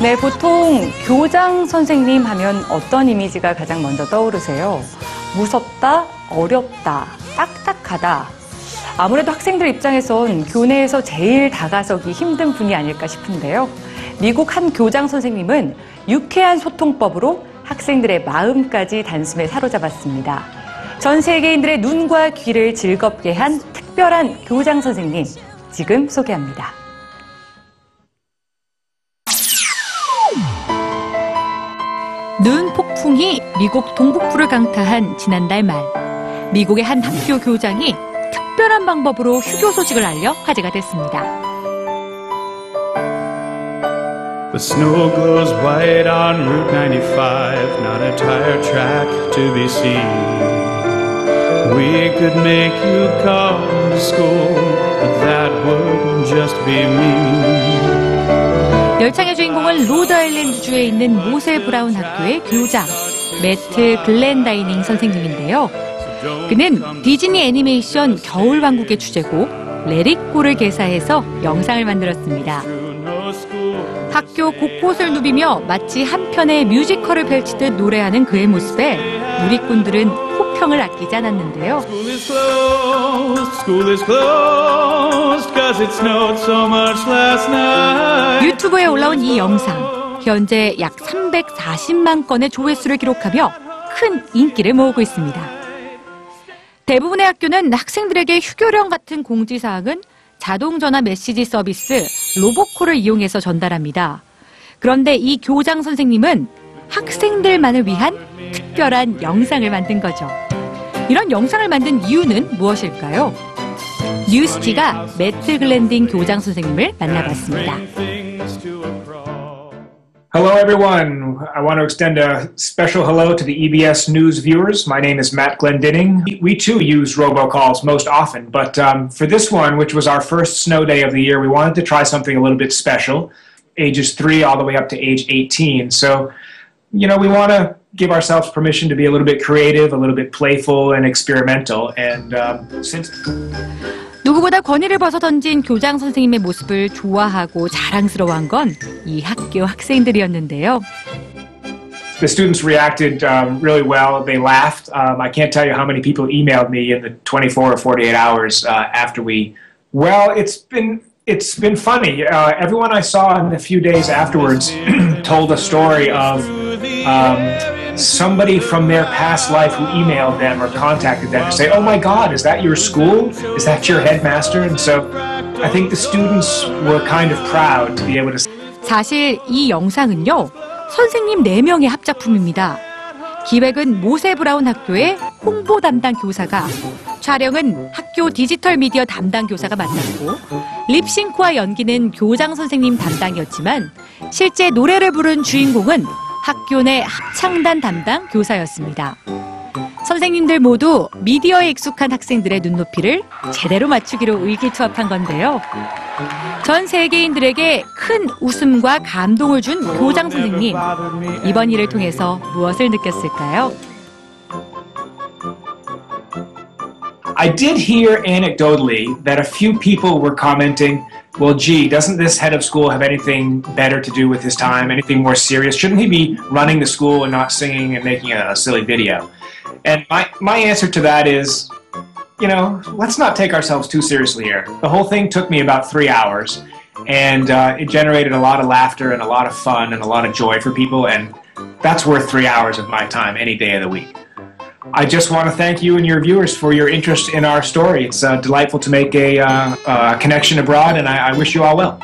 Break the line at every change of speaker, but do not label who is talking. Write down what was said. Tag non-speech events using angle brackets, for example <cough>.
네, 보통 교장 선생님 하면 어떤 이미지가 가장 먼저 떠오르세요? 무섭다, 어렵다, 딱딱하다. 아무래도 학생들 입장에선 교내에서 제일 다가서기 힘든 분이 아닐까 싶은데요. 미국 한 교장 선생님은 유쾌한 소통법으로 학생들의 마음까지 단숨에 사로잡았습니다. 전 세계인들의 눈과 귀를 즐겁게 한 특별한 교장 선생님, 지금 소개합니다. 눈 폭풍이 미국 동북부를 강타한 지난달 말, 미국의 한 학교 교장이 특별한 방법으로 휴교 소식을 알려 화제가 됐습니다.
The snow glows white on Route 95, not a tire track to be seen. We could make you come to school, but that would just be mean.
열창의 주인공은 로드아일랜드주에 있는 모세 브라운 학교의 교장, 매트 글렌다이닝 선생님인데요. 그는 디즈니 애니메이션 겨울왕국의 주제곡 Let It Go를 개사해서 영상을 만들었습니다. 학교 곳곳을 누비며 마치 한 편의 뮤지컬을 펼치듯 노래하는 그의 모습에 누리꾼들은 호평을 아끼지 않았는데요.
School is closed, school is closed,
유튜브에 올라온 이 영상, 현재 약 340만 건의 조회수를 기록하며 큰 인기를 모으고 있습니다. 대부분의 학교는 학생들에게 휴교령 같은 공지사항은 자동전화 메시지 서비스 로보콜을 이용해서 전달합니다. 그런데 이 교장 선생님은 학생들만을 위한 특별한 영상을 만든 거죠. 이런 영상을 만든 이유는 무엇일까요? 뉴스지가 매트 글랜딩 교장 선생님을 만나봤습니다.
Things to a crawl.
Hello, everyone. I want to extend a special hello to the EBS News viewers. My name is Matt Glendinning. We too use robocalls most often, but um, for this one, which was our first snow day of the year, we wanted to try something a little bit special, ages three all the way up to age 18. So, you know, we want to give ourselves permission to be a little bit creative, a little bit playful and experimental. And um, since
누구보다 권위를 벗어 던진 교장 선생님의 모습을 좋아하고 자랑스러워한 건 이 학교 학생들이었는데요.
the students reacted um, really well. They laughed. Um, I can't tell you how many people emailed me in the 24 or 48 hours uh, after we. Well, it's been it's been funny. Uh, everyone I saw in the few days afterwards <clears throat> told a story of um, somebody from their past life who emailed them or contacted them to say, "Oh my God, is that your school? Is that your headmaster?" And so, I think the students were kind of proud to be able to.
사실 이 영상은요, 선생님 4명의 합작품입니다. 기획은 모세 브라운 학교의 홍보 담당 교사가, 촬영은 학교 디지털 미디어 담당 교사가 맡았고, 립싱크와 연기는 교장 선생님 담당이었지만, 실제 노래를 부른 주인공은 학교 내 합창단 담당 교사였습니다. 선생님들 모두 미디어에 익숙한 학생들의 눈높이를 제대로 맞추기로 의기투합한 건데요. 전 세계인들에게 큰 웃음과 감동을 준 교장 선생님. 이번 일을 통해서 무엇을 느꼈을까요?
I did hear anecdotally that a few people were commenting, well, gee, doesn't this head of school have anything better to do with his time, anything more serious? Shouldn't he be running the school and not singing and making a, silly video? And my, my answer to that is, you know, let's not take ourselves too seriously here. The whole thing took me about three hours, and uh, it generated a lot of laughter and a lot of fun and a lot of joy for people, and that's worth three hours of my time any day of the week. I just want to thank you and your viewers for your interest in our story. It's uh, delightful to make a uh, uh, connection abroad, and I, I wish you all well.